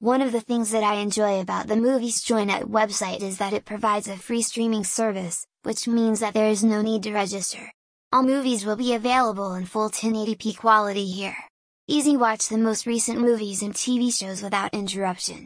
One of the things that I enjoy about the Moviesjoy net website is that it provides a free streaming service, which means that there is no need to register. All movies will be available in full 1080p quality here. Easy watch the most recent movies and TV shows without interruption.